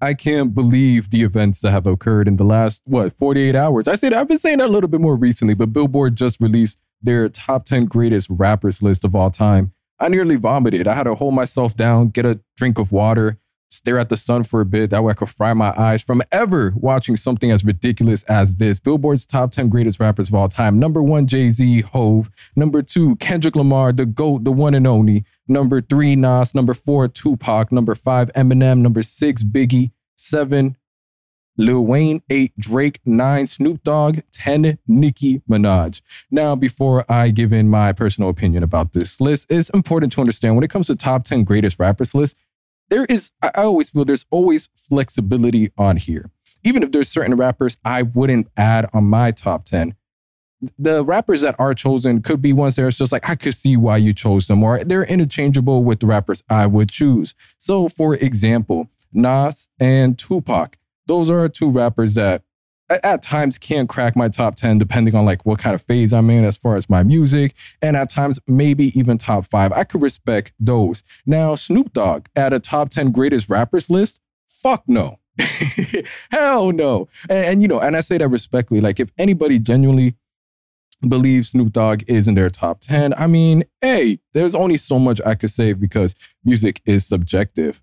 I can't believe the events that have occurred in the last, what, 48 hours. I said, I've been saying that a little bit more recently, but Billboard just released their top 10 greatest rappers list of all time. I nearly vomited. I had to hold myself down, get a drink of water, stare at the sun for a bit. That way I could fry my eyes from ever watching something as ridiculous as this. Billboard's top 10 greatest rappers of all time. Number one, Jay Z, Hov. Number two, Kendrick Lamar, the GOAT, the one and only. Number three, Nas. Number four, Tupac. Number five, Eminem. Number six, Biggie. Seven, Lil Wayne, 8 Drake, 9 Snoop Dogg, 10 Nicki Minaj. Now, before I give in my personal opinion about this list, it's important to understand when it comes to top 10 greatest rappers list, there is, I always feel there's always flexibility on here. Even if there's certain rappers I wouldn't add on my top 10, the rappers that are chosen could be ones that are just like, I could see why you chose them, or they're interchangeable with the rappers I would choose. So, for example, Nas and Tupac those are two rappers that at, times can crack my top 10 depending on like what kind of phase I'm in as far as my music and at times maybe even top 5. I could respect those. Now Snoop Dogg at a top 10 greatest rappers list? Fuck no. Hell no. And, and, you know, and I say that respectfully. Like, if anybody genuinely believes Snoop Dogg is in their top 10, I mean, hey, there's only so much I could say because music is subjective.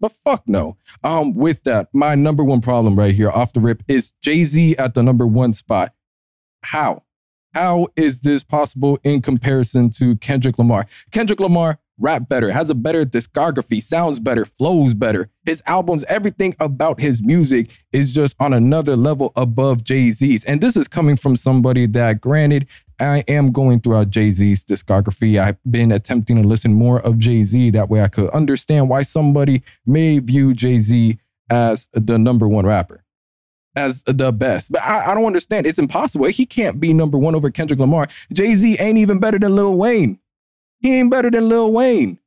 But fuck no. Um, with that, my number one problem right here off the rip is Jay Z at the number one spot. How? How is this possible in comparison to Kendrick Lamar? Kendrick Lamar rap better, has a better discography, sounds better, flows better. His albums, everything about his music is just on another level above Jay Z's. And this is coming from somebody that, granted, I am going throughout Jay Z's discography. I've been attempting to listen more of Jay Z. That way I could understand why somebody may view Jay Z as the number one rapper, as the best. But I, I, don't understand. It's impossible. He can't be number one over Kendrick Lamar. Jay Z ain't even better than Lil Wayne. He ain't better than Lil Wayne.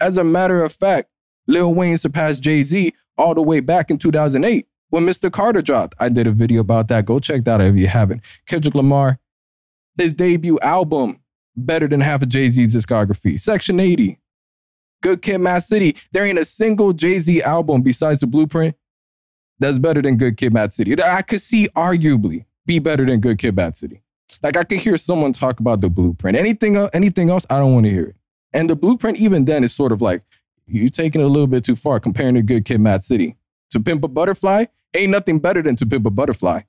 As a matter of fact, Lil Wayne surpassed Jay Z all the way back in 2008 when Mr. Carter dropped. I did a video about that. Go check that out if you haven't. Kendrick Lamar his debut album better than half of Jay Z's discography. Section 80, Good Kid, Mad City. There ain't a single Jay Z album besides the Blueprint that's better than Good Kid, Mad City. That I could see arguably be better than Good Kid, Mad City. Like I could hear someone talk about the Blueprint. Anything, anything else, I don't want to hear it. And the Blueprint, even then, is sort of like you taking it a little bit too far comparing to Good Kid, Mad City. To Pimp a Butterfly ain't nothing better than To Pimp a Butterfly.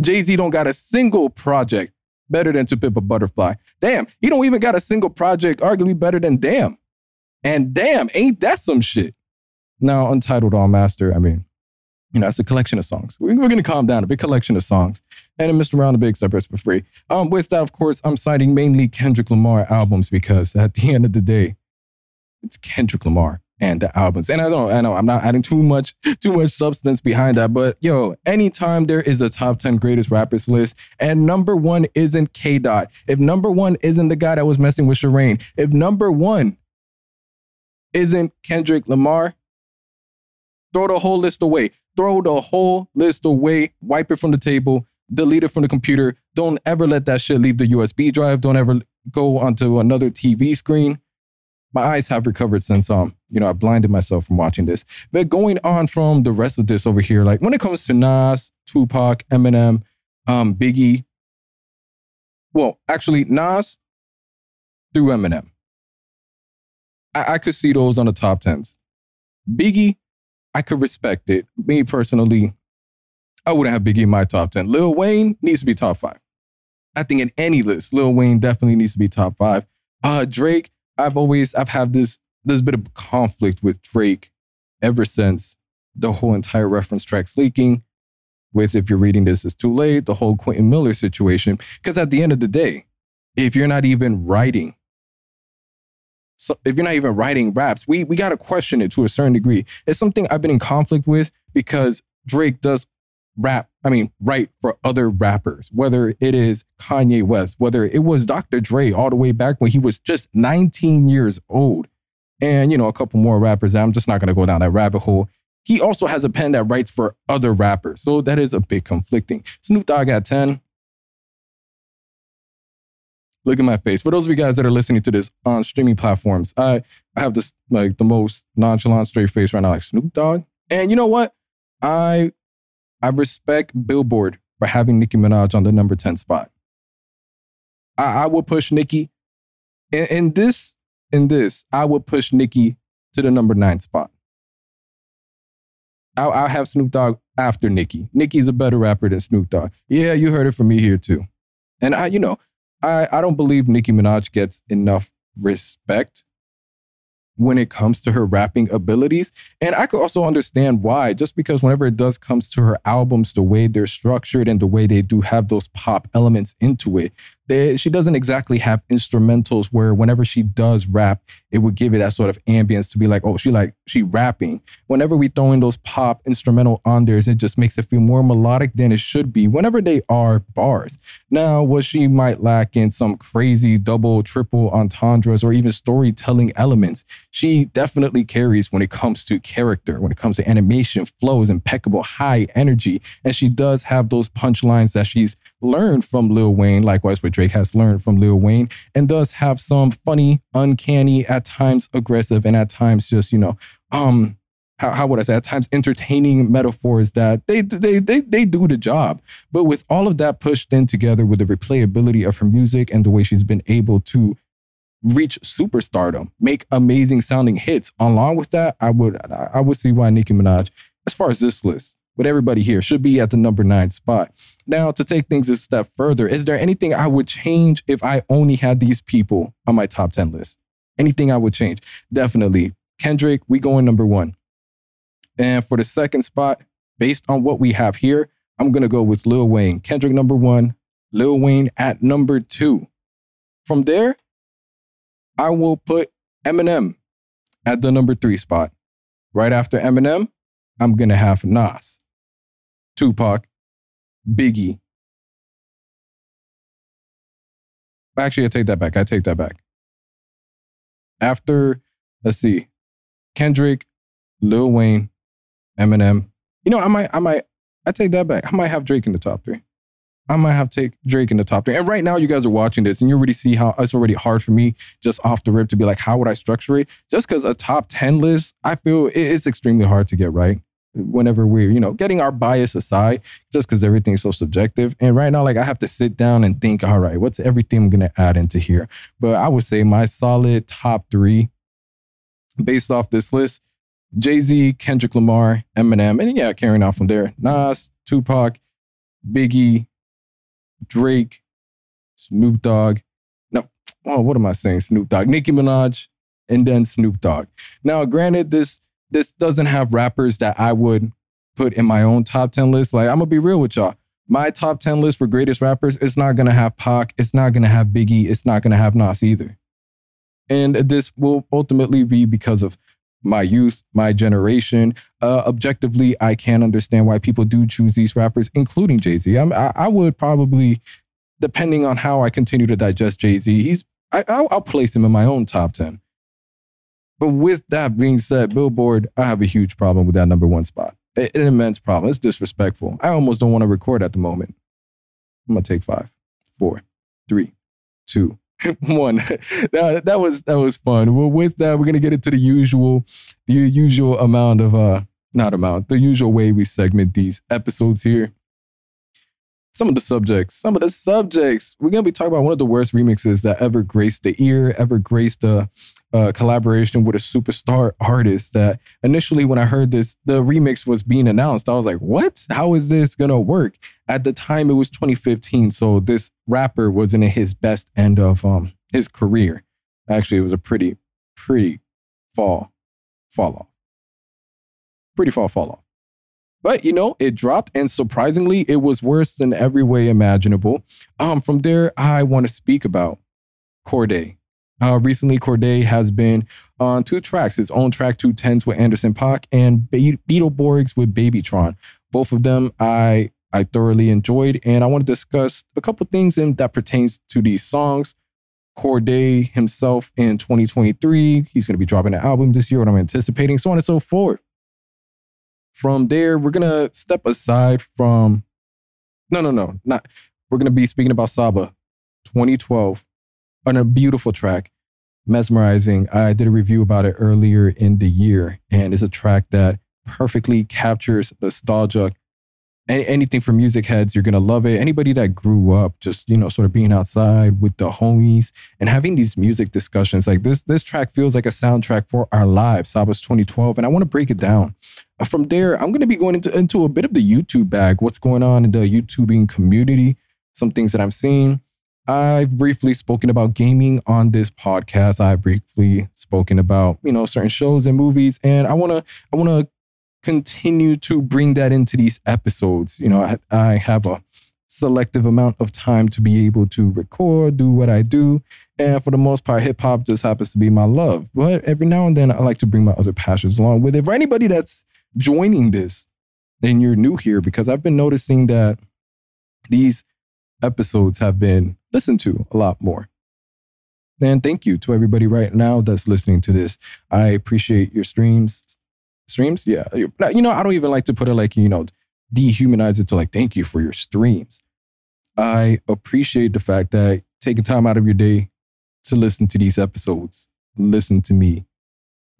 Jay Z don't got a single project better than To Pimp a Butterfly. Damn, he don't even got a single project arguably better than Damn. And damn, ain't that some shit? Now, Untitled Unmastered, I mean, you know, it's a collection of songs. We're, we're going to calm down, a big collection of songs. And then Mr. Morale the Big Steppers for free. Um, with that, of course, I'm citing mainly Kendrick Lamar albums because at the end of the day, it's Kendrick Lamar and the albums. And I don't, I know I'm not adding too much, too much substance behind that, but yo, anytime there is a top 10 greatest rappers list and number one isn't K Dot, if number one isn't the guy that was messing with Sherane, if number one isn't Kendrick Lamar, throw the whole list away. Throw the whole list away, wipe it from the table, delete it from the computer. Don't ever let that shit leave the USB drive. Don't ever go onto another TV screen my eyes have recovered since um you know I blinded myself from watching this. But going on from the rest of this over here, like when it comes to Nas, Tupac, Eminem, um, Biggie, well, actually Nas through Eminem, I, I could see those on the top tens. Biggie, I could respect it. Me personally, I wouldn't have Biggie in my top ten. Lil Wayne needs to be top five. I think in any list, Lil Wayne definitely needs to be top five. Uh, Drake, I've always I've had this this bit of conflict with Drake ever since the whole entire reference tracks leaking. With if you're reading this, it's too late. The whole Quentin Miller situation. Because at the end of the day, if you're not even writing, so if you're not even writing raps, we we gotta question it to a certain degree. It's something I've been in conflict with because Drake does rap, I mean, write for other rappers, whether it is Kanye West, whether it was Dr. Dre all the way back when he was just 19 years old. And, you know, a couple more rappers. I'm just not going to go down that rabbit hole. He also has a pen that writes for other rappers. So that is a bit conflicting. Snoop Dogg at 10. Look at my face. For those of you guys that are listening to this on streaming platforms, I, I have this like the most nonchalant straight face right now, like Snoop Dogg. And you know what? I I respect Billboard for having Nicki Minaj on the number 10 spot. I, I push Nicki. In, in this, in this, I would push Nicki to the number nine spot. I'll, I'll have Snoop Dogg after Nicki. Nicki's a better rapper than Snoop Dogg. Yeah, you heard it from me here too. And I, you know, I, I don't believe Nicki Minaj gets enough respect when it comes to her rapping abilities. And I could also understand why, just because whenever it does comes to her albums, the way they're structured and the way they do have those pop elements into it, they, she doesn't exactly have instrumentals where whenever she does rap, it would give it that sort of ambience to be like, oh, she like she rapping. Whenever we throw in those pop instrumental on there, it just makes it feel more melodic than it should be. Whenever they are bars. Now, what she might lack in some crazy double, triple entendres or even storytelling elements, she definitely carries when it comes to character, when it comes to animation, flows, impeccable high energy, and she does have those punchlines that she's learned from Lil Wayne, likewise with Drake has learned from Lil Wayne, and does have some funny, uncanny, at times aggressive, and at times just, you know, um, how, how would I say, at times entertaining metaphors that they, they, they, they do the job. But with all of that pushed in together with the replayability of her music and the way she's been able to reach superstardom, make amazing sounding hits. Along with that, I would I would see why Nicki Minaj, as far as this list, with everybody here, should be at the number nine spot. Now, to take things a step further, is there anything I would change if I only had these people on my top 10 list? Anything I would change? Definitely. Kendrick, we going number one. And for the second spot, based on what we have here, I'm going to go with Lil Wayne. Kendrick number one, Lil Wayne at number two. From there, I will put Eminem at the number three spot. Right after Eminem, I'm going to have Nas. Tupac, Biggie. Actually, I take that back. I take that back. After, let's see, Kendrick, Lil Wayne, Eminem. You know, I might, I might, I take that back. I might have Drake in the top three. I might have take Drake in the top three. And right now, you guys are watching this, and you already see how it's already hard for me just off the rip to be like, how would I structure it? Just because a top ten list, I feel it's extremely hard to get right whenever we're, you know, getting our bias aside, just because everything's so subjective. And right now, like I have to sit down and think, all right, what's everything I'm gonna add into here? But I would say my solid top three based off this list, Jay-Z, Kendrick Lamar, Eminem, and yeah, carrying on from there. Nas, Tupac, Biggie, Drake, Snoop Dogg. No, oh, what am I saying? Snoop Dogg, Nicki Minaj, and then Snoop Dogg. Now, granted, this this doesn't have rappers that I would put in my own top 10 list. Like, I'm gonna be real with y'all. My top 10 list for greatest rappers, is not gonna have Pac, it's not gonna have Biggie, it's not gonna have Nas either. And this will ultimately be because of my youth, my generation. Uh, objectively, I can understand why people do choose these rappers, including Jay Z. I, I would probably, depending on how I continue to digest Jay Z, he's I, I'll, I'll place him in my own top 10. But with that being said, Billboard, I have a huge problem with that number one spot. An immense problem. It's disrespectful. I almost don't want to record at the moment. I'm gonna take five, four, three, two, one. that, that was that was fun. Well, with that, we're gonna get into the usual, the usual amount of uh, not amount, the usual way we segment these episodes here some of the subjects, some of the subjects. We're gonna be talking about one of the worst remixes that ever graced the ear, ever graced a, a collaboration with a superstar artist. That initially, when I heard this, the remix was being announced, I was like, "What? How is this gonna work?" At the time, it was 2015, so this rapper wasn't in his best end of um his career. Actually, it was a pretty, pretty fall, fall off, pretty fall fall off. But you know, it dropped, and surprisingly, it was worse in every way imaginable. Um, from there, I want to speak about Cordae. Uh, recently, Cordae has been on two tracks, his own track, Two Tens with Anderson .Paak, and Be- Beetleborgs with Babytron. Both of them I I thoroughly enjoyed, and I want to discuss a couple things in, that pertains to these songs. Cordae himself in 2023, he's going to be dropping an album this year, what I'm anticipating, so on and so forth. From there, we're gonna step aside from no, no, no, not. We're gonna be speaking about Saba, 2012, on a beautiful track, mesmerizing. I did a review about it earlier in the year, and it's a track that perfectly captures nostalgia. Any, anything for music heads, you're gonna love it. Anybody that grew up just, you know, sort of being outside with the homies and having these music discussions, like this, this track feels like a soundtrack for our lives. That was 2012, and I want to break it down. Uh, from there, I'm gonna be going into, into a bit of the YouTube bag, what's going on in the YouTubing community, some things that I'm seeing. I've briefly spoken about gaming on this podcast. I've briefly spoken about, you know, certain shows and movies. And I wanna I wanna continue to bring that into these episodes. You know, I, I have a selective amount of time to be able to record, do what I do. And for the most part, hip hop just happens to be my love. But every now and then I like to bring my other passions along with it. For anybody that's joining this and you're new here, because I've been noticing that these episodes have been listened to a lot more. And thank you to everybody right now that's listening to this. I appreciate your streams. Streams? Yeah. You know, I don't even like to put it like, you know, dehumanize it to like, thank you for your streams. I appreciate the fact that taking time out of your day to listen to these episodes, listen to me.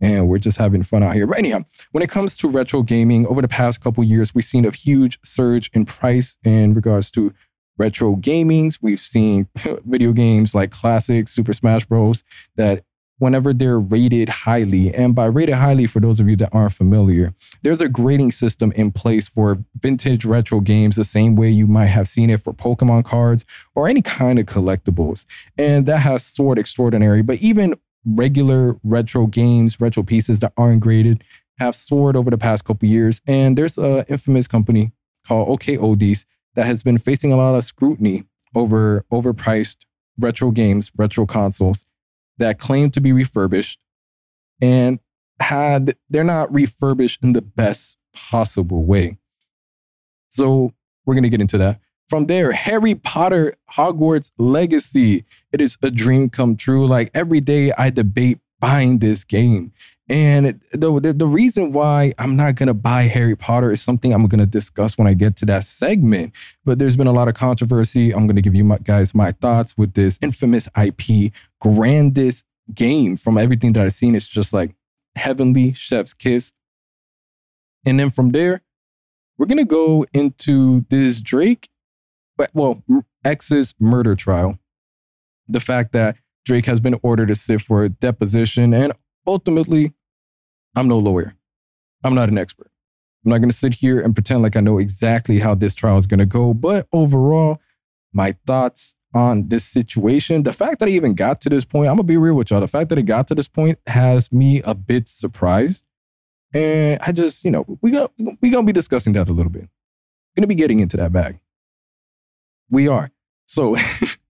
And we're just having fun out here. But anyhow, when it comes to retro gaming, over the past couple years, we've seen a huge surge in price in regards to retro gamings. We've seen video games like classic Super Smash Bros. that whenever they're rated highly, and by rated highly, for those of you that aren't familiar, there's a grading system in place for vintage retro games, the same way you might have seen it for Pokemon cards or any kind of collectibles. And that has soared extraordinary. But even regular retro games, retro pieces that aren't graded, have soared over the past couple years. And there's an infamous company called DKOldies that has been facing a lot of scrutiny over overpriced retro games, retro consoles that claim to be refurbished and had they're not refurbished in the best possible way. So we're going to get into that. From there, Harry Potter Hogwarts Legacy. It is a dream come true. Like every day I debate buying this game. And the, the, the reason why I'm not gonna buy Harry Potter is something I'm gonna discuss when I get to that segment. But there's been a lot of controversy. I'm gonna give you my, guys my thoughts with this infamous IP, grandest game from everything that I've seen. It's just like heavenly chef's kiss. And then from there, we're gonna go into this Drake, but well, X's murder trial. The fact that Drake has been ordered to sit for a deposition and ultimately I'm no lawyer. I'm not an expert. I'm not going to sit here and pretend like I know exactly how this trial is going to go. But overall, my thoughts on this situation, the fact that I even got to this point, I'm going to be real with y'all. The fact that it got to this point has me a bit surprised. And I just, you know, we got we going to be discussing that a little bit. Going to be getting into that bag. We are. So,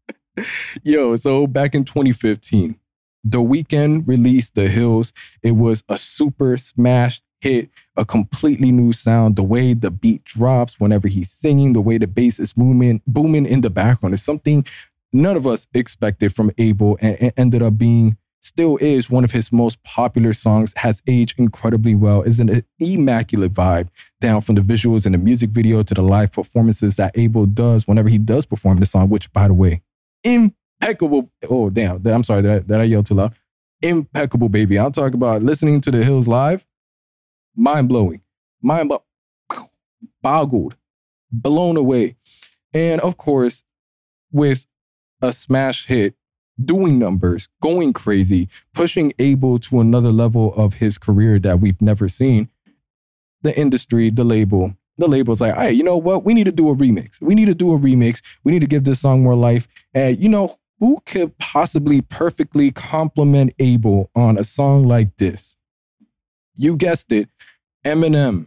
yo, so back in 2015, the Weeknd released The Hills. It was a super smash hit, a completely new sound. The way the beat drops whenever he's singing, the way the bass is booming, booming in the background is something none of us expected from Abel and it ended up being still is one of his most popular songs has aged incredibly well is an immaculate vibe down from the visuals and the music video to the live performances that abel does whenever he does perform the song which by the way in impeccable. Oh, damn. I'm sorry. Did I, did I yell too loud? Impeccable, baby. I'm talking about listening to the Hills live. Mind blowing. Mind blow- boggled, blown away. And of course, with a smash hit, doing numbers, going crazy, pushing Abel to another level of his career that we've never seen, the industry, the label, the label's like, hey, you know what? We need to do a remix. We need to do a remix. We need to give this song more life. And you know, who could possibly perfectly complement Abel on a song like this? You guessed it, Eminem.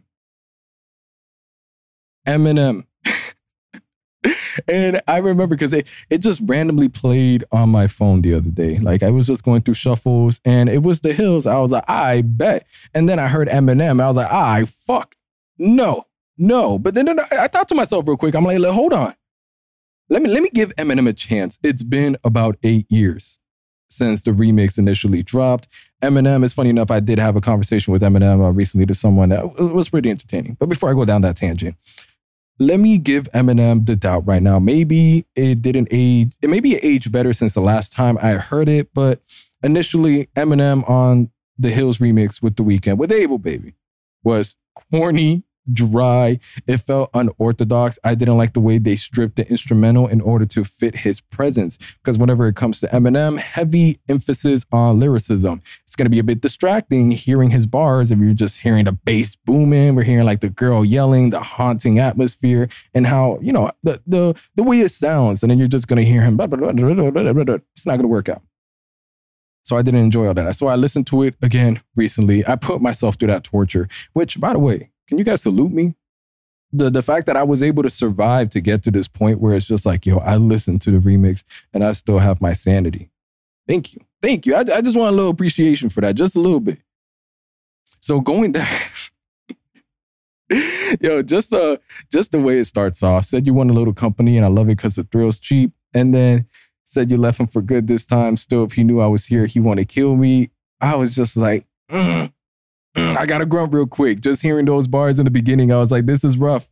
Eminem. and I remember because it, it just randomly played on my phone the other day. Like I was just going through shuffles and it was the hills. I was like, I bet. And then I heard Eminem. I was like, I fuck. No, no. But then, then I, thought to myself real quick, I'm like, hold on let me let me give Eminem a chance. It's been about eight years since the remix initially dropped. Eminem, it's funny enough, I did have a conversation with Eminem uh, recently to someone that was pretty entertaining. But before I go down that tangent, let me give Eminem the doubt right now. Maybe it didn't age, it maybe it aged better since the last time I heard it, but initially Eminem on the Hills remix with The Weeknd with Abel Baby was corny, dry. It felt unorthodox. I didn't like the way they stripped the instrumental in order to fit his presence. Because whenever it comes to Eminem, heavy emphasis on lyricism. It's going to be a bit distracting hearing his bars if you're just hearing the bass booming. We're hearing like the girl yelling, the haunting atmosphere, and how, you know, the the, the way it sounds. And then you're just going to hear him. Blah, blah, blah, it's not going to work out. So I didn't enjoy all that. So I listened to it again recently. I put myself through that torture, which, by the way, can you guys salute me? The, the fact that I was able to survive to get to this point where it's just like, yo, I listened to the remix and I still have my sanity. Thank you. Thank you. I, I just want a little appreciation for that, just a little bit. So going down, yo, just uh, just the way it starts off. Said you want a little company and I love it because the thrill's cheap. And then said you left him for good this time. Still, if he knew I was here, he want to kill me. I was just like, mm, I got to grunt real quick. Just hearing those bars in the beginning, I was like, this is rough.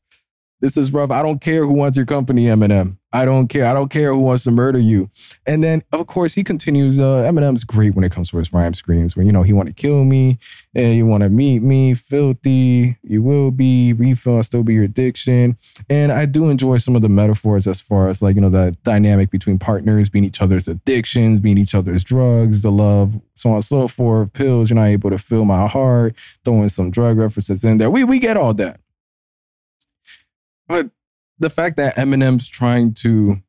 This is rough. I don't care who wants your company, Eminem. I don't care. I don't care who wants to murder you. And then, of course, he continues. Uh, Eminem's great when it comes to his rhyme schemes. When you know he want to kill me, and you want to meet me, filthy. You will be refill. I'll still be your addiction. And I do enjoy some of the metaphors as far as like you know the dynamic between partners being each other's addictions, being each other's drugs, the love, so on and so forth. Pills. You're not able to fill my heart. Throwing some drug references in there. We we get all that. But the fact that Eminem's trying to,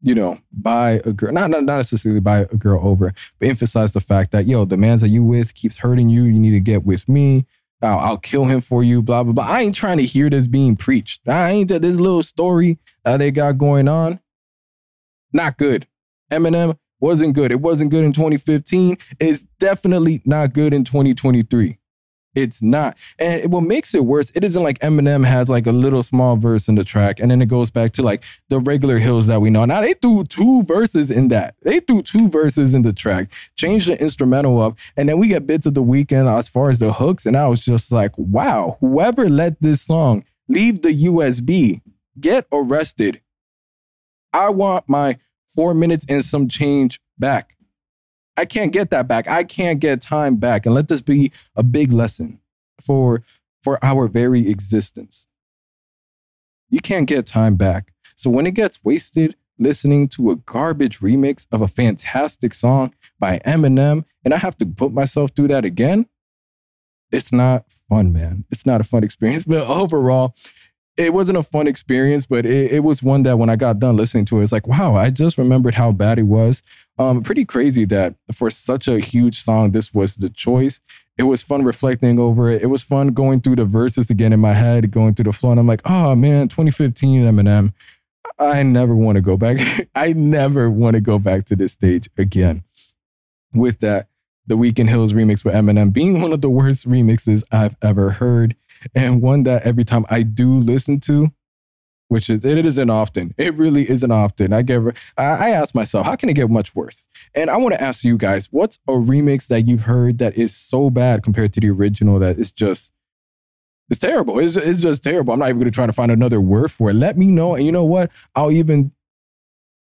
you know, buy a girl, not, not, not necessarily buy a girl over, but emphasize the fact that, yo, the man's that you with keeps hurting you. You need to get with me. I'll, I'll, kill him for you, blah, blah, blah. I ain't trying to hear this being preached. I ain't this little story that they got going on. Not good. Eminem wasn't good. It wasn't good in 2015. It's definitely not good in 2023. It's not. And what makes it worse, it isn't like Eminem has like a little small verse in the track, and then it goes back to like the regular hills that we know. Now they threw two verses in that. They threw two verses in the track, changed the instrumental up, and then we get bits of the Weeknd as far as the hooks. And I was just like, wow, whoever let this song leave the USB, get arrested. I want my four minutes and some change back. I can't get that back. I can't get time back. And let this be a big lesson for, for our very existence. You can't get time back. So when it gets wasted listening to a garbage remix of a fantastic song by Eminem, and I have to put myself through that again, it's not fun, man. It's not a fun experience. But overall, it wasn't a fun experience, but it, it, was one that when I got done listening to it, it's like, wow, I just remembered how bad it was. Um, pretty crazy that for such a huge song, this was the choice. It was fun reflecting over it. It was fun going through the verses again in my head, going through the flow. And I'm like, oh man, 2015 Eminem. I never want to go back. I never want to go back to this stage again. With that, the Weeknd Hills remix with Eminem being one of the worst remixes I've ever heard and one that every time I do listen to, which is it isn't often. It really isn't often. I get I ask myself, how can it get much worse? And I want to ask you guys, what's a remix that you've heard that is so bad compared to the original that it's just it's terrible. It's, it's just terrible. I'm not even going to try to find another word for it. Let me know. And you know what? I'll even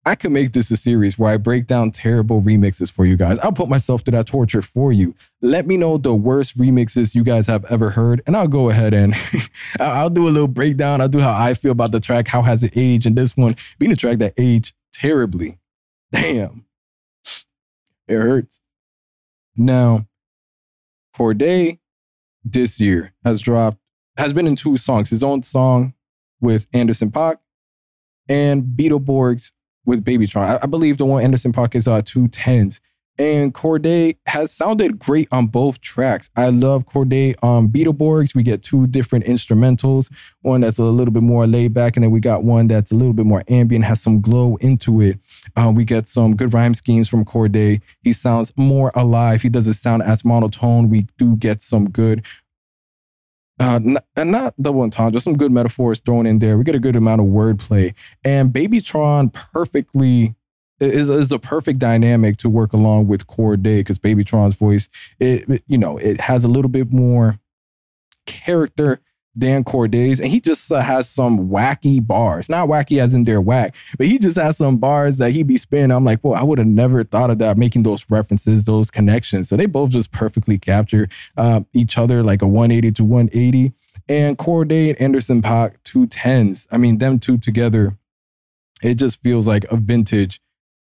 I could make this a series where I break down terrible remixes for you guys. I'll put myself to that torture for you. Let me know the worst remixes you guys have ever heard, and I'll go ahead and I'll do a little breakdown. I'll do how I feel about the track, how has it aged, and this one being a track that aged terribly. Damn, it hurts. Now, Cordae this year has dropped, has been in two songs, his own song with Anderson .Paak and Beetleborgs with Babytron. I, I believe the one Anderson .Paak is uh, two tens. And Cordae has sounded great on both tracks. I love Cordae on Beetleborgs. We get two different instrumentals, one that's a little bit more laid back, and then we got one that's a little bit more ambient, has some glow into it. Um, we get some good rhyme schemes from Cordae. He sounds more alive. He doesn't sound as monotone. We do get some good uh, and not double entendre, just some good metaphors thrown in there. We get a good amount of wordplay, and Babytron perfectly is is a perfect dynamic to work along with Cordae because Babytron's voice, it you know, it has a little bit more character Dan Cordae's, and he just uh, has some wacky bars. Not wacky as in they're whack, but he just has some bars that he be spinning. I'm like, well, I would have never thought of that, making those references, those connections. So they both just perfectly capture uh, each other like a 180 to 180. And Cordae and Anderson .Paak, two tens. I mean, them two together, it just feels like a vintage,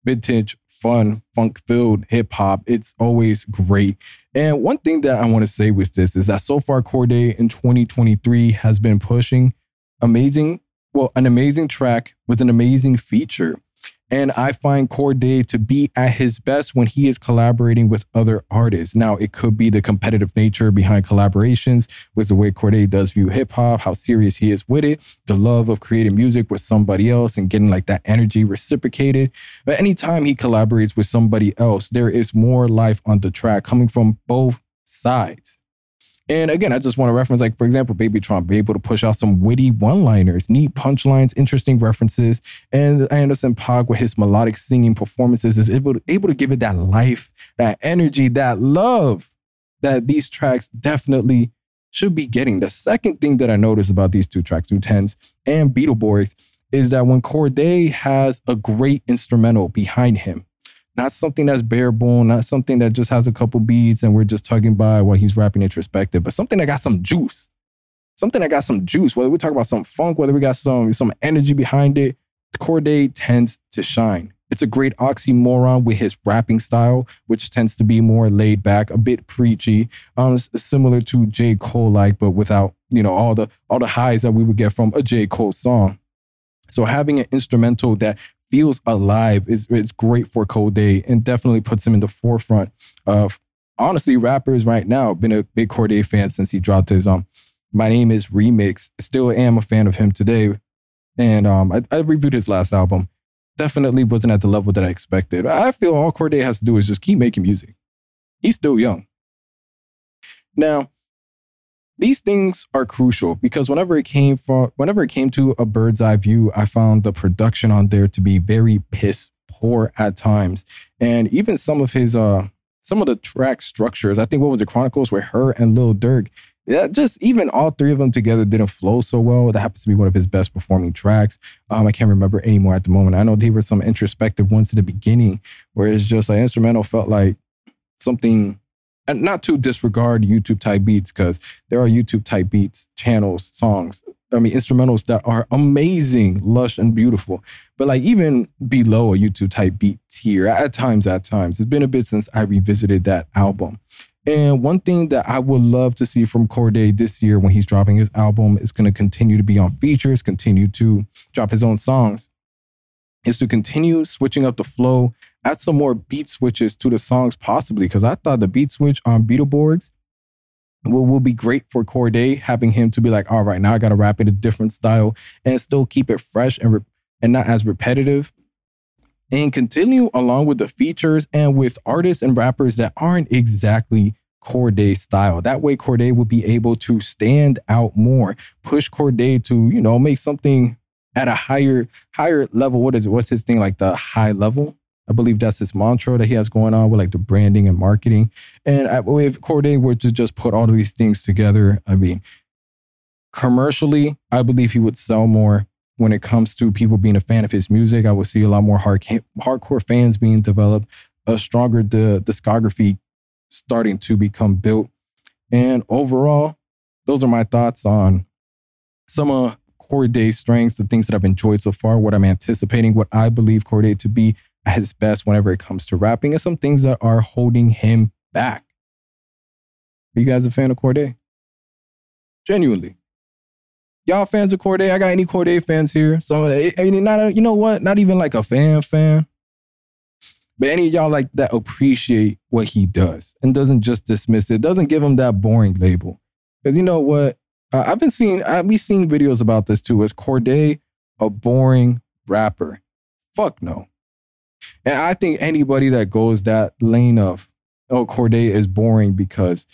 vintage fun, funk filled hip hop. It's always great. And one thing that I want to say with this is that so far, Cordae in 2023 has been pushing amazing, well, an amazing track with an amazing feature. And I find Cordae to be at his best when he is collaborating with other artists. Now, it could be the competitive nature behind collaborations with the way Cordae does view hip hop, how serious he is with it, the love of creating music with somebody else and getting like that energy reciprocated. But anytime he collaborates with somebody else, there is more life on the track coming from both sides. And again, I just want to reference, like, for example, Babytron, be able to push out some witty one liners, neat punchlines, interesting references. And Anderson .Paak, with his melodic singing performances, is able to, able to give it that life, that energy, that love that these tracks definitely should be getting. The second thing that I noticed about these two tracks, Two Tens and Beetleborgs, is that when Cordae has a great instrumental behind him, not something that's bare bone, not something that just has a couple beats and we're just tugging by while he's rapping introspective, but something that got some juice. Something that got some juice, whether we talk about some funk, whether we got some, some energy behind it, Cordae tends to shine. It's a great oxymoron with his rapping style, which tends to be more laid back, a bit preachy, um, similar to J. Cole like, but without, you know, all the all the highs that we would get from a J. Cole song. So having an instrumental that feels alive is it's great for Cordae and definitely puts him in the forefront of honestly rappers right now. Been a big Cordae fan since he dropped his um My Name is Remix. Still am a fan of him today. And um I, I reviewed his last album. Definitely wasn't at the level that I expected. I feel all Cordae has to do is just keep making music. He's still young. Now, these things are crucial because whenever it came from whenever it came to a bird's eye view, I found the production on there to be very piss poor at times. And even some of his uh some of the track structures, I think what was the Chronicles with H.E.R. and Lil Durk, yeah, just even all three of them together didn't flow so well. That happens to be one of his best performing tracks. Um, I can't remember anymore at the moment. I know there were some introspective ones at the beginning where it's just like instrumental felt like something and not to disregard YouTube type beats because there are YouTube type beats, channels, songs, I mean, instrumentals that are amazing, lush, and beautiful. But like even below a YouTube type beat tier, at times, at times, it's been a bit since I revisited that album. And one thing that I would love to see from Cordae this year when he's dropping his album is going to continue to be on features, continue to drop his own songs, is to continue switching up the flow add some more beat switches to the songs possibly because I thought the beat switch on Beetleborgs will, will be great for Cordae, having him to be like, all right, now I got to rap in a different style and still keep it fresh and, re- and not as repetitive. And continue along with the features and with artists and rappers that aren't exactly Cordae style. That way, Cordae will be able to stand out more, push Cordae to, you know, make something at a higher, higher level. What is it? What's his thing? Like the high level? I believe that's his mantra that he has going on with like the branding and marketing. And if Cordae were to just put all of these things together, I mean, commercially, I believe he would sell more when it comes to people being a fan of his music. I would see a lot more hard, hardcore fans being developed, a stronger the discography starting to become built. And overall, those are my thoughts on some of Cordae's strengths, the things that I've enjoyed so far, what I'm anticipating, what I believe Cordae to be at his best whenever it comes to rapping and some things that are holding him back. Are you guys a fan of Cordae? Genuinely. Y'all fans of Cordae? I got any Cordae fans here? So, eh, eh, not a, you know what? Not even like a fan fan. But any of y'all like that appreciate what he does and doesn't just dismiss it, doesn't give him that boring label. Because you know what? Uh, I've been seeing, uh, we've seen videos about this too. Is Cordae a boring rapper? Fuck no. And I think anybody that goes that lane of, oh, Cordae is boring because,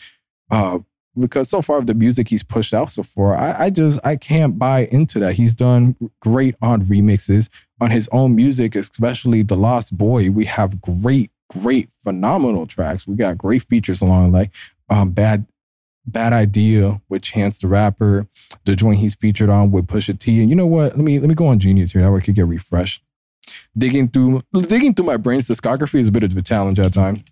uh, because so far the music he's pushed out so far, I, I just I can't buy into that. He's done great on remixes on his own music, especially The Lost Boy. We have great, great, phenomenal tracks. We got great features along like um, Bad Bad Idea with Chance the Rapper, the joint he's featured on with Pusha T. And you know what? Let me let me go on Genius here. That way I could get refreshed. Digging through digging through my brain's discography is a bit of a challenge at times.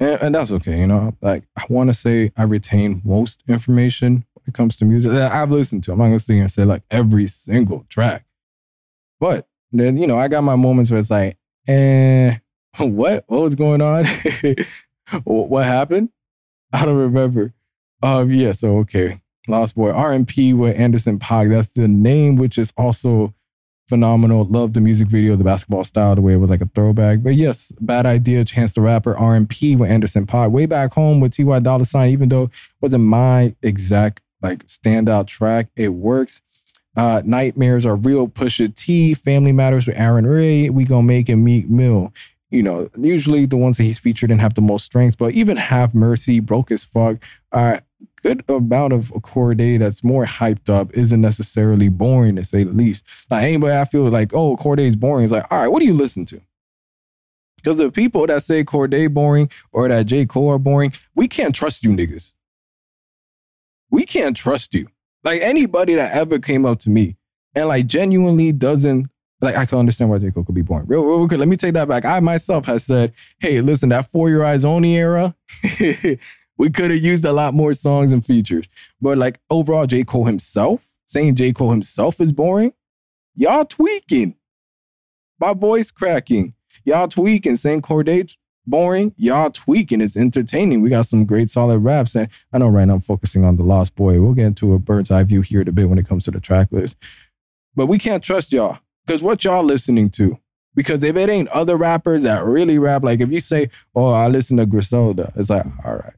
And, and that's okay, you know. Like I want to say I retain most information when it comes to music that I've listened to. I'm not gonna sit here and say like every single track. But then, you know, I got my moments where it's like, eh, what? What was going on? what happened? I don't remember. Um, yeah, so okay. Lost Boy RNP with Anderson .Paak. That's the name, which is also phenomenal. Love the music video, the basketball style, the way it was like a throwback. But yes, bad idea. Chance the Rapper, RNP with Anderson .Paak. Way back home with Ty Dolla Sign, even though it wasn't my exact like standout track, it works. Uh, Nightmares are real. Pusha T, Family Matters with Arin Ray. We gonna make it Meek Mill. You know, usually the ones that he's featured in have the most strengths, but even Have Mercy, Broke as Fuck, uh, good amount of a Cordae that's more hyped up isn't necessarily boring to say the least. Like anybody I feel like, oh, Cordae is boring. It's like, all right, what do you listen to? Because the people that say Cordae boring or that J. Cole are boring, we can't trust you niggas. We can't trust you. Like anybody that ever came up to me and like genuinely doesn't like I can understand why J. Cole could be boring. Real, real quick, let me take that back. I myself has said, hey, listen, that four year Eyes Only era, we could have used a lot more songs and features. But like overall, J. Cole himself, saying J. Cole himself is boring, y'all tweaking. My voice cracking. Y'all tweaking, saying Cordae boring. Y'all tweaking. It's entertaining. We got some great solid raps. And I know right now I'm focusing on the Lost Boy. We'll get into a bird's eye view here in a bit when it comes to the track list. But we can't trust y'all. Because what y'all listening to? Because if it ain't other rappers that really rap, like if you say, oh, I listen to Griselda, it's like, all right,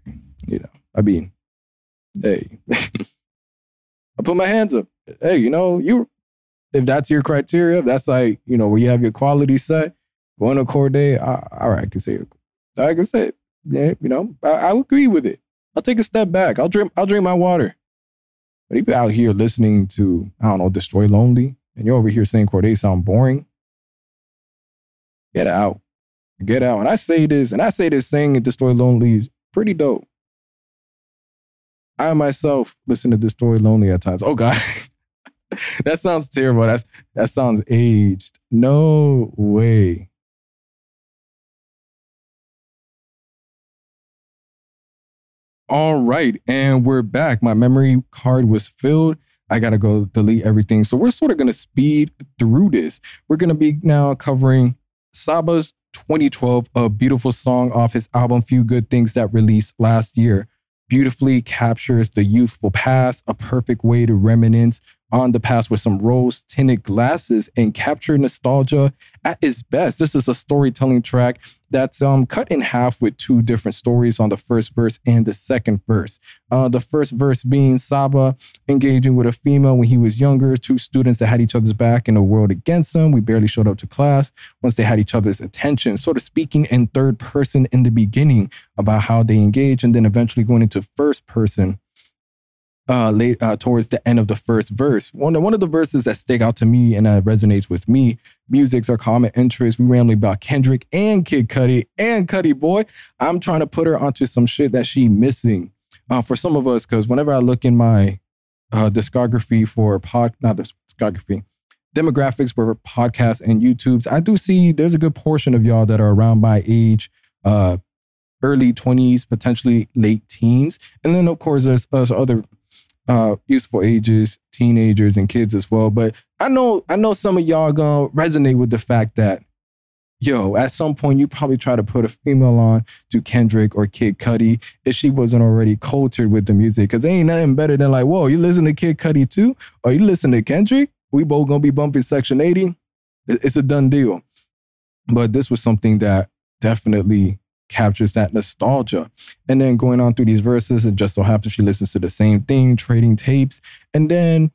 you know, I mean, hey, I put my hands up. Hey, you know, you, if that's your criteria, that's like, you know, where you have your quality set, going to Cordae, all right, I can say. I can say. Yeah, you know, I, I agree with it. I'll take a step back. I'll drink, I'll drink my water. But if you're out here listening to, I don't know, Destroy Lonely, and you're over here saying Cordae sound boring, get out. Get out. And I say this, and I say this saying Destroy Lonely is pretty dope. I myself listen to Destroy Lonely at times. Oh God. that sounds terrible. That's that sounds aged. No way. All right, and we're back. My memory card was filled. I got to go delete everything. So we're sort of to speed through this. We're to be now covering Saba's 2012, a beautiful song off his album Few Good Things that released last year. Beautifully captures the youthful past, a perfect way to reminisce on the past with some rose tinted glasses and capture nostalgia at its best. This is a storytelling track that's um, cut in half with two different stories on the first verse and the second verse. Uh, the first verse being Saba engaging with a female when he was younger, two students that had each other's back in a world against them. We barely showed up to class once they had each other's attention, sort of speaking in third person in the beginning about how they engage, and then eventually going into first person uh, late uh, towards the end of the first verse. One, one of the verses that stick out to me and that resonates with me. Music's our common interest. We rambling about Kendrick and Kid Cudi and Cudi Boy. I'm trying to put her onto some shit that she missing. Uh, for some of us, because whenever I look in my uh, discography for pod, not discography, demographics for podcasts and YouTubes, I do see there's a good portion of y'all that are around my age, uh, early 20s, potentially late teens. And then, of course, there's, there's other uh, useful ages, teenagers and kids as well. But I know I know some of y'all gonna resonate with the fact that yo, at some point you probably try to put a female on to Kendrick or Kid Cudi if she wasn't already cultured with the music. Cause ain't nothing better than like, whoa, you listen to Kid Cudi too? Or you listen to Kendrick? We both gonna be bumping Section 80. It's a done deal. But this was something that definitely captures that nostalgia. And then going on through these verses, it just so happens she listens to the same thing, trading tapes. And then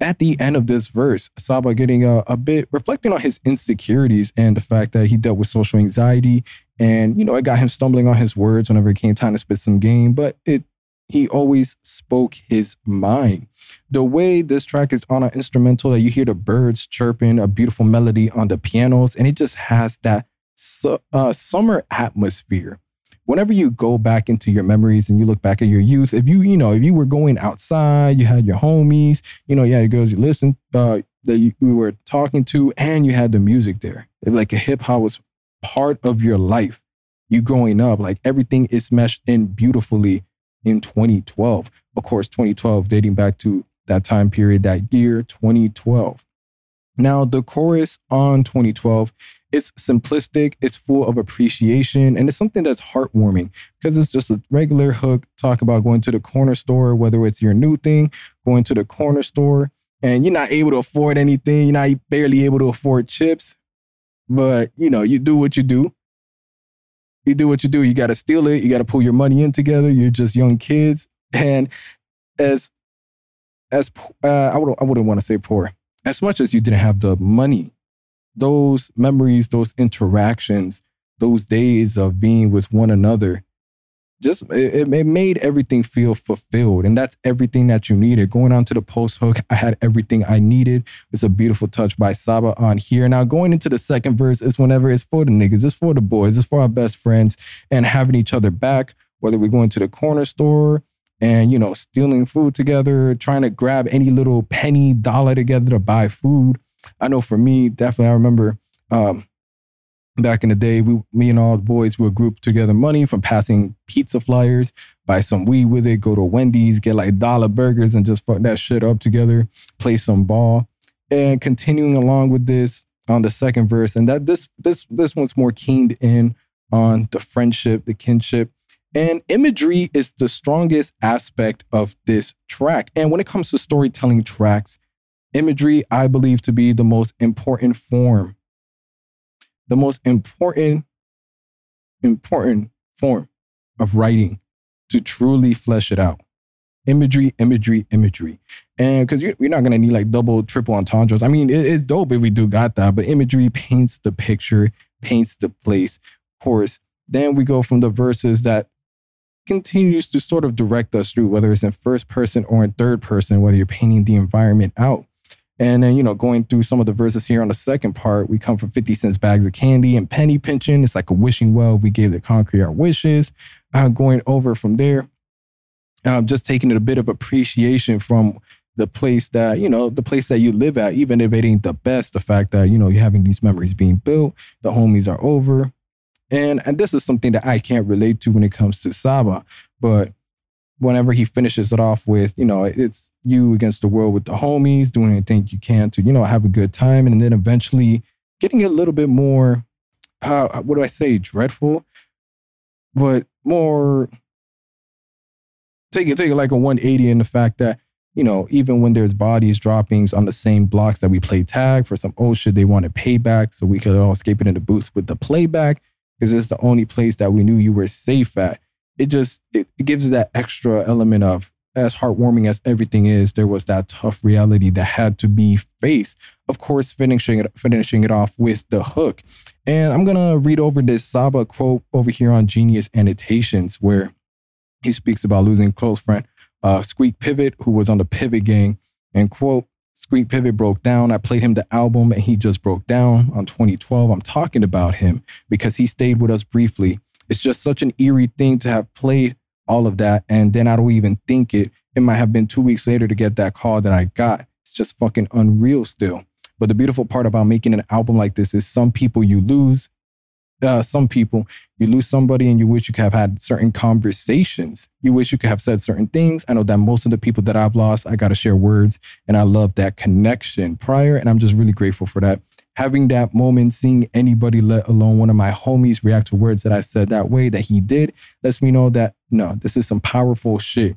at the end of this verse, Saba getting a, a bit reflecting on his insecurities and the fact that he dealt with social anxiety. And, you know, it got him stumbling on his words whenever it came time to spit some game, but it he always spoke his mind. The way this track is on an instrumental that you hear the birds chirping, a beautiful melody on the pianos, and it just has that su- uh, summer atmosphere. Whenever you go back into your memories and you look back at your youth, if you, you know, if you were going outside, you had your homies, you know, you had the girls you listened, uh, that you, you were talking to, and you had the music there. Like a hip hop was part of your life. You growing up, like everything is meshed in beautifully in 2012. Of course, 2012 dating back to that time period, that year, 2012. Now, the chorus on 2012, it's simplistic, it's full of appreciation, and it's something that's heartwarming because it's just a regular hook. Talk about going to the corner store, whether it's your new thing, going to the corner store, and you're not able to afford anything, you're not barely able to afford chips, but you know, you do what you do. You do what you do. You got to steal it. You got to pull your money in together. You're just young kids, and as as uh, I wouldn't I wouldn't want to say poor as much as you didn't have the money, those memories, those interactions, those days of being with one another, just it, it, made everything feel fulfilled. And that's everything that you needed. Going on to the post hook, I had everything I needed. It's a beautiful touch by Saba on here. Now, going into the second verse is whenever it's for the niggas, it's for the boys, it's for our best friends and having each other back, whether we're going to the corner store and you know stealing food together trying to grab any little penny dollar together to buy food i know for me definitely i remember um, back in the day we me and all the boys we would group together money from passing pizza flyers buy some weed with it go to wendy's get like dollar burgers and just fuck that shit up together play some ball and continuing along with this on the second verse and that this this this one's more keened in on the friendship the kinship and imagery is the strongest aspect of this track. And when it comes to storytelling tracks, imagery, I believe to be the most important form, the most important, important form of writing to truly flesh it out. Imagery, imagery, imagery. And because you're, not going to need like double, triple entendres. I mean, it, it's dope if we do got that, but imagery paints the picture, paints the place. Of course, then we go from the verses that continues to sort of direct us through, whether it's in first person or in third person, whether you're painting the environment out. And then, you know, going through some of the verses here on the second part, we come from 50 cents bags of candy and penny pinching. It's like a wishing well. We gave the concrete our wishes. Uh, going over from there, um, just taking a bit of appreciation from the place that, you know, the place that you live at, even if it ain't the best, the fact that, you know, you're having these memories being built, the homies are over, and, and this is something that I can't relate to when it comes to Saba. But whenever he finishes it off with, you know, it's you against the world with the homies, doing anything you can to, you know, have a good time. And then eventually getting a little bit more, uh, what do I say, dreadful, but more, take it, take it like a 180 in the fact that, you know, even when there's bodies droppings on the same blocks that we play tag for some old shit, they want wanted payback. So we could all escape it in the booth with the playback because it's the only place that we knew you were safe at. It just it, gives that extra element of as heartwarming as everything is, there was that tough reality that had to be faced. Of course, finishing it finishing it off with the hook. And I'm gonna read over this Saba quote over here on Genius Annotations, where he speaks about losing close friend, uh, Squeak Pivot, who was on the Pivot Gang, and quote, Squeak Pivot broke down. I played him the album and he just broke down on 2012. I'm talking about him because he stayed with us briefly. It's just such an eerie thing to have played all of that. And then I don't even think it. It might have been two weeks later to get that call that I got. It's just fucking unreal still. But the beautiful part about making an album like this is some people you lose uh, some people, you lose somebody and you wish you could have had certain conversations. You wish you could have said certain things. I know that most of the people that I've lost, I got to share words and I love that connection prior. And I'm just really grateful for that. Having that moment, seeing anybody, let alone one of my homies, react to words that I said that way that he did, lets me know that no, this is some powerful shit.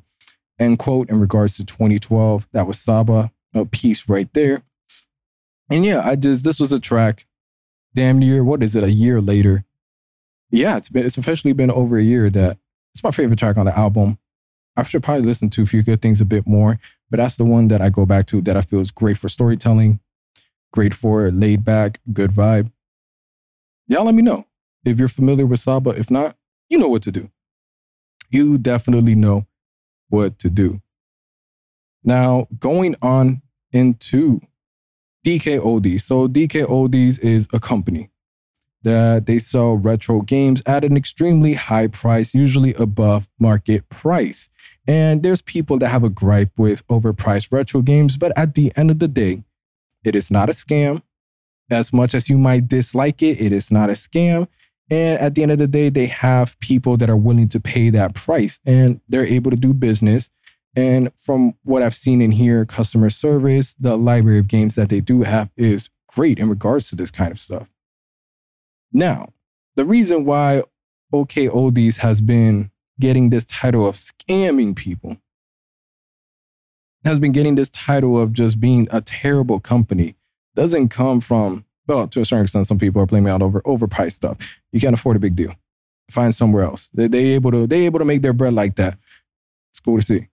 End quote in regards to 2012. That was Saba, a piece right there. And yeah, I just, this was a track damn near what is it a year later yeah it's been it's officially been over a year that it's my favorite track on the album i should probably listen to a few good things a bit more but that's the one that i go back to that i feel is great for storytelling great for laid back good vibe y'all let me know if you're familiar with saba if not you know what to do you definitely know what to do now going on into DKOD. So DK Oldies is a company. that they sell retro games at an extremely high price, usually above market price. And there's people that have a gripe with overpriced retro games, but at the end of the day, it is not a scam. As much as you might dislike it, it is not a scam. And at the end of the day, they have people that are willing to pay that price and they're able to do business. And from what I've seen in here, customer service, the library of games that they do have is great in regards to this kind of stuff. Now, the reason why DKOldies has been getting this title of scamming people has been getting this title of just being a terrible company doesn't come from well, to a certain extent, some people are blaming out over overpriced stuff. You can't afford a big deal. Find somewhere else. They they able to they able to make their bread like that. It's cool to see.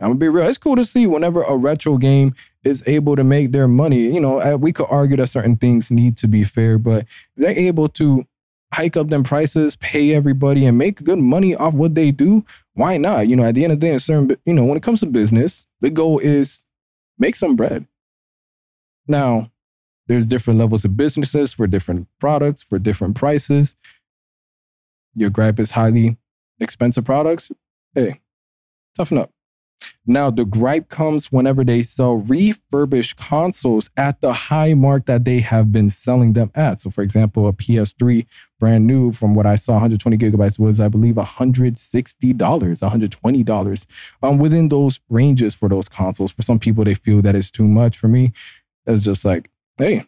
I'm gonna be real. It's cool to see whenever a retro game is able to make their money. You know, we could argue that certain things need to be fair, but they're able to hike up them prices, pay everybody, and make good money off what they do. Why not? You know, at the end of the day, a certain you know, when it comes to business, the goal is make some bread. Now, there's different levels of businesses for different products, for different prices. Your gripe is highly expensive products. Hey, toughen up. Now, the gripe comes whenever they sell refurbished consoles at the high mark that they have been selling them at. So, for example, a PS3 brand new, from what I saw, 120 gigabytes was, I believe, $160, $120. Um, within those ranges for those consoles. For some people, they feel that is too much. For me, it's just like, hey,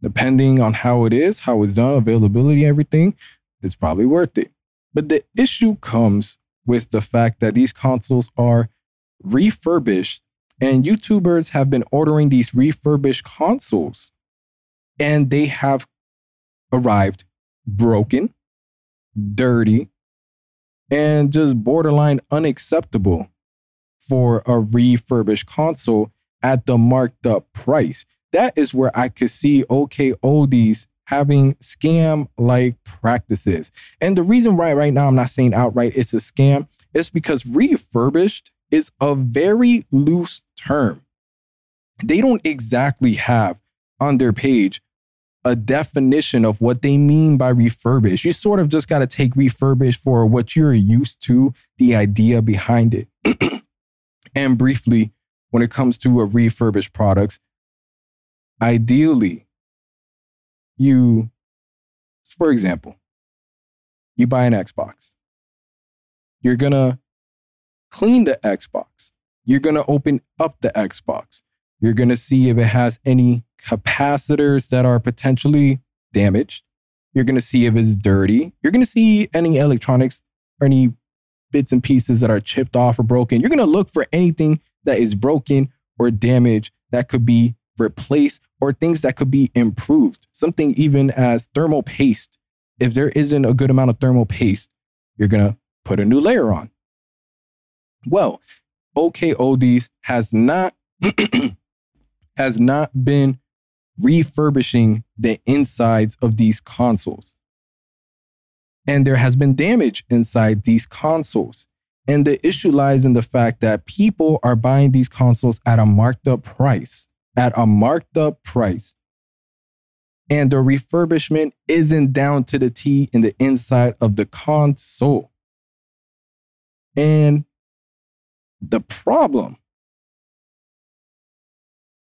depending on how it is, how it's done, availability, everything, it's probably worth it. But the issue comes with the fact that these consoles are refurbished and YouTubers have been ordering these refurbished consoles and they have arrived broken, dirty, and just borderline unacceptable for a refurbished console at the marked up price. That is where I could see DKOldies having scam like practices. And the reason why right now I'm not saying outright it's a scam is because refurbished is a very loose term. They don't exactly have on their page a definition of what they mean by refurbished. You sort of just got to take refurbished for what you're used to, the idea behind it. and briefly, when it comes to a refurbished products, ideally, you, for example, you buy an Xbox. You're going to clean the Xbox. You're going to open up the Xbox. You're going to see if it has any capacitors that are potentially damaged. You're going to see if it's dirty. You're going to see any electronics or any bits and pieces that are chipped off or broken. You're going to look for anything that is broken or damaged that could be replaced or things that could be improved. Something even as thermal paste. If there isn't a good amount of thermal paste, you're going to put a new layer on. Well, DKODs has not has not been refurbishing the insides of these consoles. And there has been damage inside these consoles. And the issue lies in the fact that people are buying these consoles at a marked up price at a marked up price. And the refurbishment isn't down to the T in the inside of the console. And the problem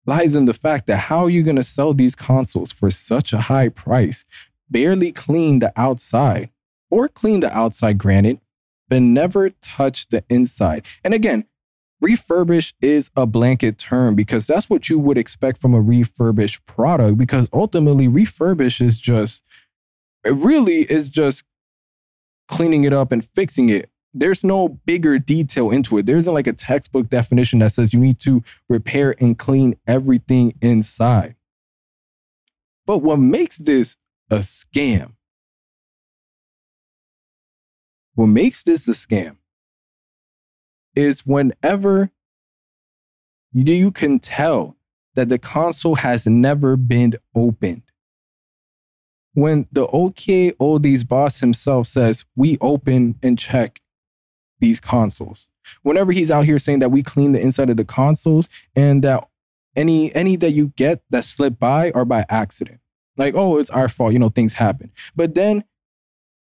lies in the fact that how are you going to sell these consoles for such a high price, barely clean the outside, or clean the outside, granted, but never touch the inside? And again, refurbish is a blanket term because that's what you would expect from a refurbished product because ultimately refurbish is just it really is just cleaning it up and fixing it. There's no bigger detail into it. There isn't like a textbook definition that says you need to repair and clean everything inside. But what makes this a scam what makes this a scam is whenever you can tell that the console has never been opened. When the DKOldies boss himself says, we open and check these consoles. Whenever he's out here saying that we clean the inside of the consoles and that any any that you get that slip by are by accident. Like, oh, it's our fault. You know, things happen. But then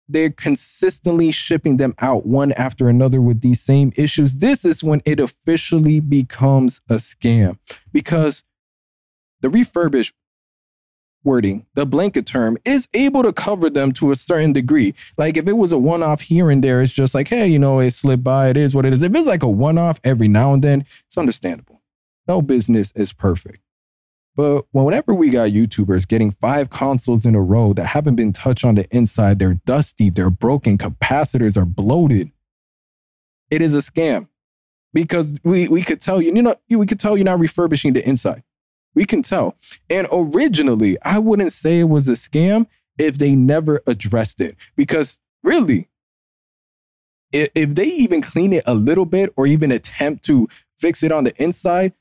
they're consistently shipping them out one after another with these same issues. This is when it officially becomes a scam because the refurbished wording, the blanket term, is able to cover them to a certain degree. Like if it was a one off here and there, it's just like, hey, you know, it slipped by, it is what it is. If it's like a one off every now and then, it's understandable. No business is perfect. But whenever we got YouTubers getting five consoles in a row that haven't been touched on the inside, they're dusty, they're broken, capacitors are bloated, it is a scam. Because we, we could tell you, you know, we could tell you're not refurbishing the inside. We can tell. And originally, I wouldn't say it was a scam if they never addressed it. Because really, if they even clean it a little bit or even attempt to fix it on the inside,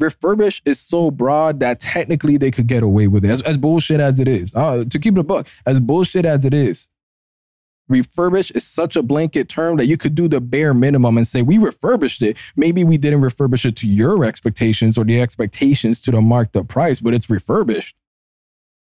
refurbish is so broad that technically they could get away with it. As, as bullshit as it is, uh, to keep it a buck, as bullshit as it is, refurbish is such a blanket term that you could do the bare minimum and say we refurbished it. Maybe we didn't refurbish it to your expectations or the expectations to the marked up price, but it's refurbished.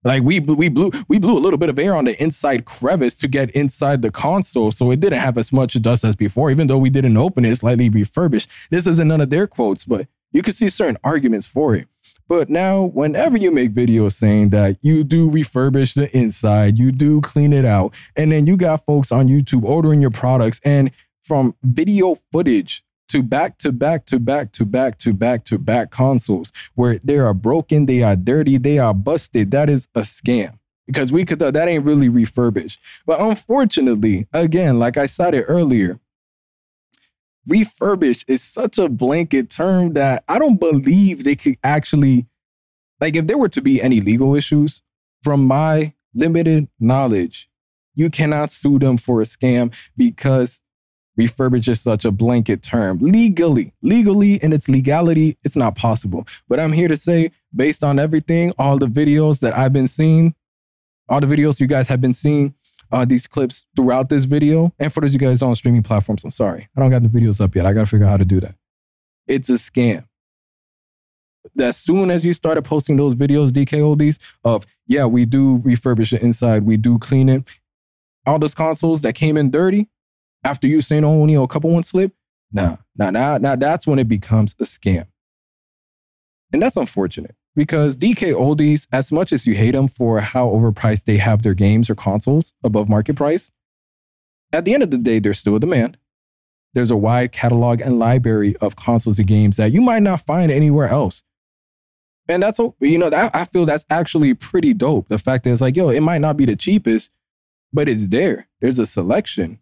Like we we blew we blew a little bit of air on the inside crevice to get inside the console, so it didn't have as much dust as before. Even though we didn't open it, slightly refurbished. This isn't none of their quotes, but you can see certain arguments for it. But now, whenever you make videos saying that you do refurbish the inside, you do clean it out, and then you got folks on YouTube ordering your products, and from video footage to back to back to back to back to back to back consoles where they are broken, they are dirty, they are busted, that is a scam because we could that ain't really refurbished. But unfortunately, again, like I cited earlier, refurbished is such a blanket term that I don't believe they could actually, like, if there were to be any legal issues, from my limited knowledge, you cannot sue them for a scam because refurbish is such a blanket term. Legally, legally in its legality, it's not possible. But I'm here to say, based on everything, all the videos that I've been seeing, all the videos you guys have been seeing, uh, these clips throughout this video. And for those of you guys on streaming platforms, I'm sorry. I don't got the videos up yet. I got to figure out how to do that. It's a scam. As soon as you started posting those videos, DKODs, of, yeah, we do refurbish it inside, we do clean it. All those consoles that came in dirty after you saying, oh, you a couple ones slip. Nah, nah, nah, nah, that's when it becomes a scam. And that's unfortunate because DK Oldies, as much as you hate them for how overpriced they have their games or consoles above market price, at the end of the day, there's still a demand. There's a wide catalog and library of consoles and games that you might not find anywhere else. And that's, all you know, that, I feel that's actually pretty dope. The fact that it's like, yo, it might not be the cheapest, but it's there. There's a selection.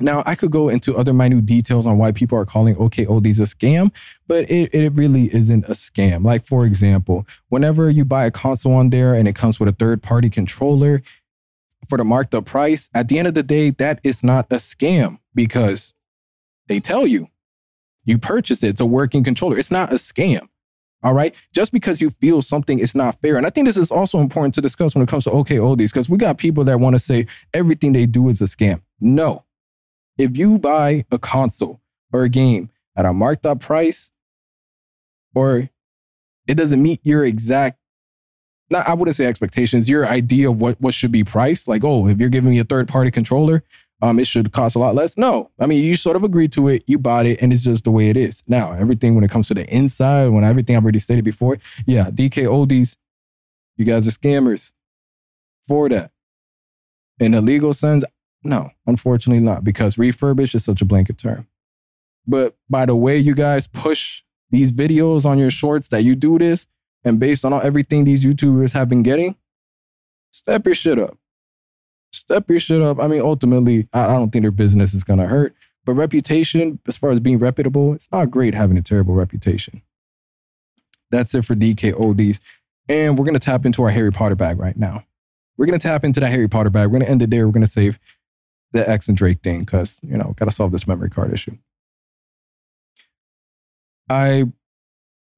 Now, I could go into other minute details on why people are calling DKOldies a scam, but it, it really isn't a scam. Like, for example, whenever you buy a console on there and it comes with a third party controller for the marked up price, at the end of the day, that is not a scam because they tell you you purchase it. It's a working controller. It's not a scam. All right. Just because you feel something is not fair. And I think this is also important to discuss when it comes to DKOldies because we got people that want to say everything they do is a scam. No, if you buy a console or a game at a marked up price, or it doesn't meet your exact not I wouldn't say expectations, your idea of what, what should be priced. Like, oh, if you're giving me a third party controller, um, it should cost a lot less. No, I mean, you sort of agreed to it, you bought it, and it's just the way it is. Now, everything when it comes to the inside, when everything I've already stated before, yeah, DK oldies, you guys are scammers for that. In a legal sense, no, unfortunately not, because refurbish is such a blanket term. But by the way, you guys push these videos on your shorts that you do this, and based on everything these YouTubers have been getting, step your shit up. Step your shit up. I mean, ultimately, I don't think their business is gonna hurt, but reputation, as far as being reputable, it's not great having a terrible reputation. That's it for DKODs. And we're gonna tap into our Harry Potter bag right now. We're gonna tap into that Harry Potter bag. We're gonna end it there. We're gonna save the X and Drake thing because, you know, got to solve this memory card issue. I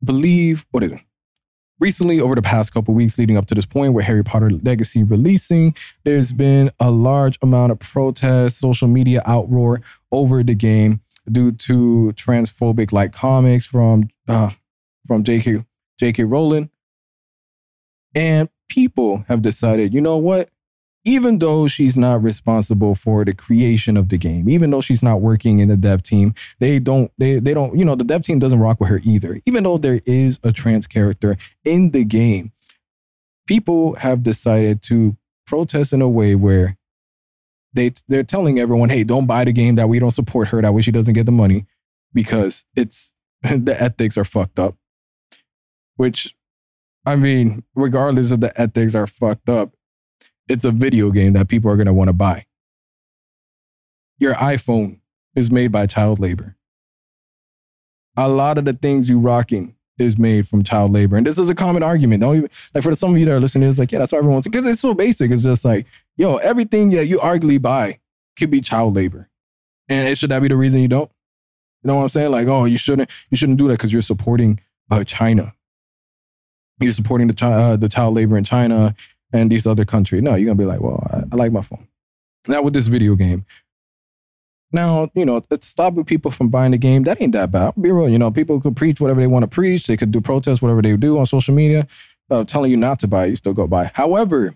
believe, what is it? Recently, over the past couple weeks leading up to this point where Harry Potter Legacy releasing, there's been a large amount of protest, social media outroar over the game due to transphobic like comics from uh, from J.K. J.K. Rowling. And people have decided, you know what? Even though she's not responsible for the creation of the game, even though she's not working in the dev team, they don't, they, they don't, you know, the dev team doesn't rock with her either. Even though there is a trans character in the game, people have decided to protest in a way where they they're telling everyone, hey, don't buy the game that we don't support her, that way she doesn't get the money because it's the ethics are fucked up. Which I mean, regardless of the ethics are fucked up, it's a video game that people are gonna want to buy. Your iPhone is made by child labor. A lot of the things you rocking is made from child labor. And this is a common argument. Don't even like for some of you that are listening, it's like, yeah, that's what everyone's because it's so basic. It's just like, yo, everything that you arguably buy could be child labor. And it should that be the reason you don't? You know what I'm saying? Like, oh, you shouldn't you shouldn't do that because you're supporting uh, China. You're supporting the uh, the child labor in China and these other countries. No, you're gonna be like, well, I, I like my phone. Now with this video game, now, you know, it's stopping people from buying the game. That ain't that bad. Be real. You know, people could preach whatever they want to preach. They could do protests, whatever they do on social media, uh, telling you not to buy. You still go buy. However,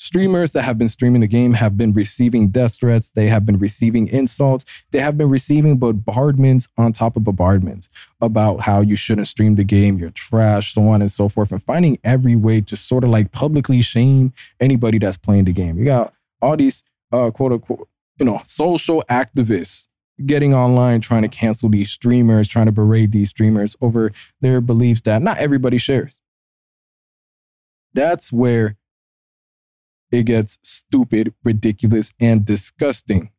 streamers that have been streaming the game have been receiving death threats. They have been receiving insults. They have been receiving bombardments on top of bombardments about how you shouldn't stream the game. You're trash, so on and so forth, and finding every way to sort of like publicly shame anybody that's playing the game. You got all these uh, quote unquote you know, social activists getting online trying to cancel these streamers, trying to berate these streamers over their beliefs that not everybody shares. That's where it gets stupid, ridiculous, and disgusting.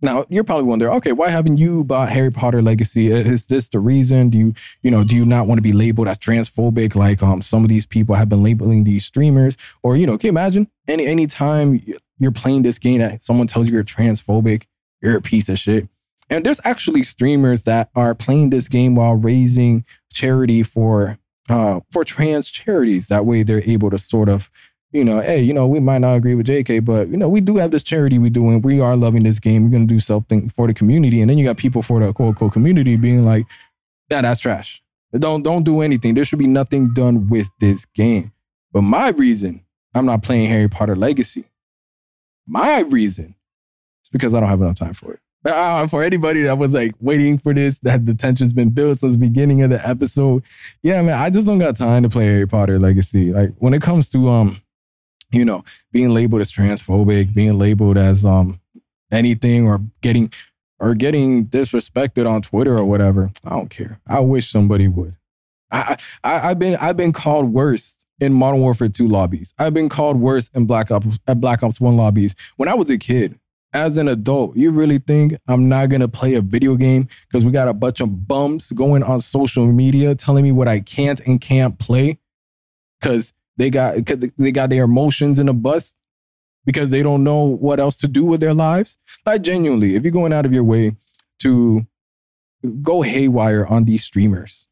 Now you're probably wondering, okay, why haven't you bought Harry Potter Legacy? Is this the reason? Do you, you know, do you not want to be labeled as transphobic like um some of these people have been labeling these streamers? Or you know, can you imagine any any time you're playing this game that someone tells you you're transphobic, you're a piece of shit. And there's actually streamers that are playing this game while raising charity for uh, for trans charities. That way, they're able to sort of, you know, hey, you know, we might not agree with JK, but you know, we do have this charity we do, and we are loving this game. We're gonna do something for the community. And then you got people for the quote unquote community being like, yeah, that's trash. Don't don't do anything. There should be nothing done with this game. But my reason, I'm not playing Harry Potter Legacy my reason is because I don't have enough time for it. Uh, for anybody that was like waiting for this, that the tension's been built since the beginning of the episode. Yeah, man, I just don't got time to play Harry Potter Legacy. Like when it comes to um, you know, being labeled as transphobic, being labeled as um anything or getting or getting disrespected on Twitter or whatever, I don't care. I wish somebody would. I, I I've been I've been called worse in Modern Warfare 2 lobbies. I've been called worse in Black Ops at Black Ops 1 lobbies. When I was a kid, as an adult, you really think I'm not gonna play a video game because we got a bunch of bums going on social media telling me what I can't and can't play because they got they got their emotions in a bus because they don't know what else to do with their lives. Like genuinely, if you're going out of your way to go haywire on these streamers,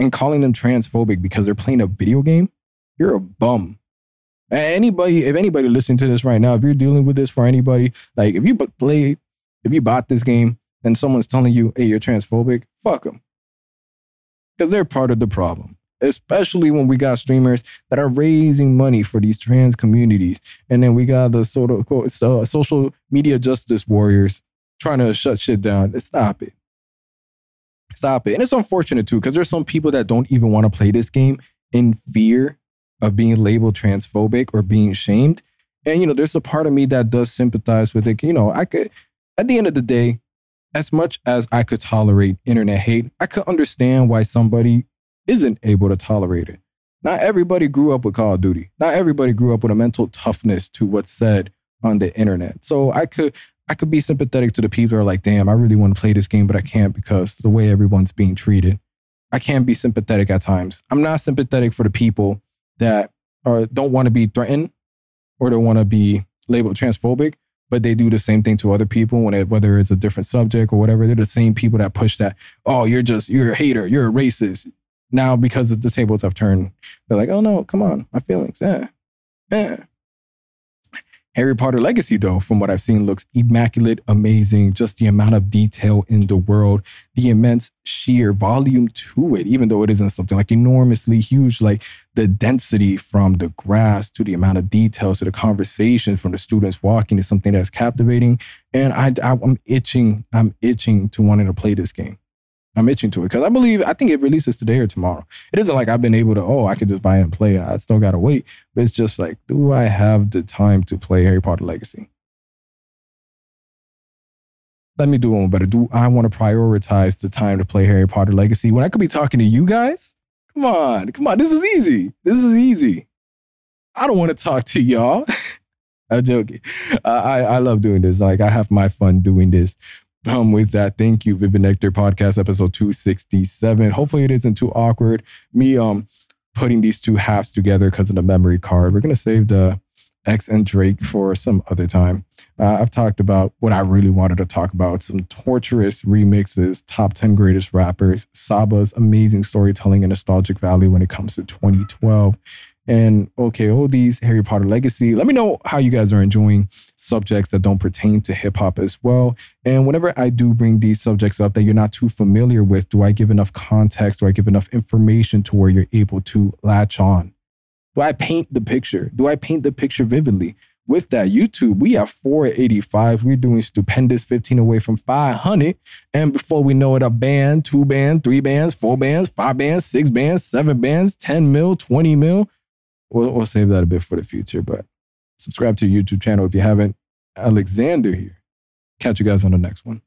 and calling them transphobic because they're playing a video game, you're a bum. Anybody, if anybody listening to this right now, if you're dealing with this for anybody, like if you play, if you bought this game and someone's telling you, hey, you're transphobic, fuck them. Because they're part of the problem, especially when we got streamers that are raising money for these trans communities. And then we got the sort of uh, social media justice warriors trying to shut shit down. Stop it. Stop it. And it's unfortunate too, because there's some people that don't even want to play this game in fear of being labeled transphobic or being shamed. And, you know, there's a part of me that does sympathize with it. You know, I could, at the end of the day, as much as I could tolerate internet hate, I could understand why somebody isn't able to tolerate it. Not everybody grew up with Call of Duty. Not everybody grew up with a mental toughness to what's said on the internet. So I could I could be sympathetic to the people who are like, damn, I really want to play this game, but I can't because the way everyone's being treated. I can't be sympathetic at times. I'm not sympathetic for the people that are don't want to be threatened or don't want to be labeled transphobic, but they do the same thing to other people when it, whether it's a different subject or whatever. They're the same people that push that. Oh, you're just you're a hater. You're a racist. Now because the tables have turned, they're like, oh no, come on, my feelings. Yeah, yeah. Harry Potter Legacy, though, from what I've seen, looks immaculate, amazing. Just the amount of detail in the world, the immense sheer volume to it, even though it isn't something like enormously huge, like the density from the grass to the amount of details to the conversations from the students walking is something that's captivating. And I, I, I'm itching, I'm itching to wanting to play this game. I'm itching to it because I believe I think it releases today or tomorrow. It isn't like I've been able to, oh, I could just buy it and play. I still gotta wait. But it's just like, do I have the time to play Harry Potter Legacy? Let me do one better. Do I want to prioritize the time to play Harry Potter Legacy when I could be talking to you guys? Come on, come on. This is easy. This is easy. I don't want to talk to y'all. I'm joking. I I love doing this. Like I have my fun doing this um, with that, thank you, Vivid Nectar Podcast, episode 267. Hopefully, it isn't too awkward. Me um putting these two halves together because of the memory card. We're gonna save the X and Drake for some other time. Uh, I've talked about what I really wanted to talk about some torturous remixes, top 10 greatest rappers, Saba's amazing storytelling and nostalgic value when it comes to 2012, and okay, all these Harry Potter legacy. Let me know how you guys are enjoying subjects that don't pertain to hip hop as well. And whenever I do bring these subjects up that you're not too familiar with, do I give enough context? Do I give enough information to where you're able to latch on? Do I paint the picture? Do I paint the picture vividly? With that, YouTube, we have 485. We're doing stupendous 15 away from 500. And before we know it, a band, two band, three bands, four bands, five bands, six bands, seven bands, 10 mil, 20 mil we'll, we'll save that a bit for the future. But subscribe to YouTube channel if you haven't. Alexander here. Catch you guys on the next one.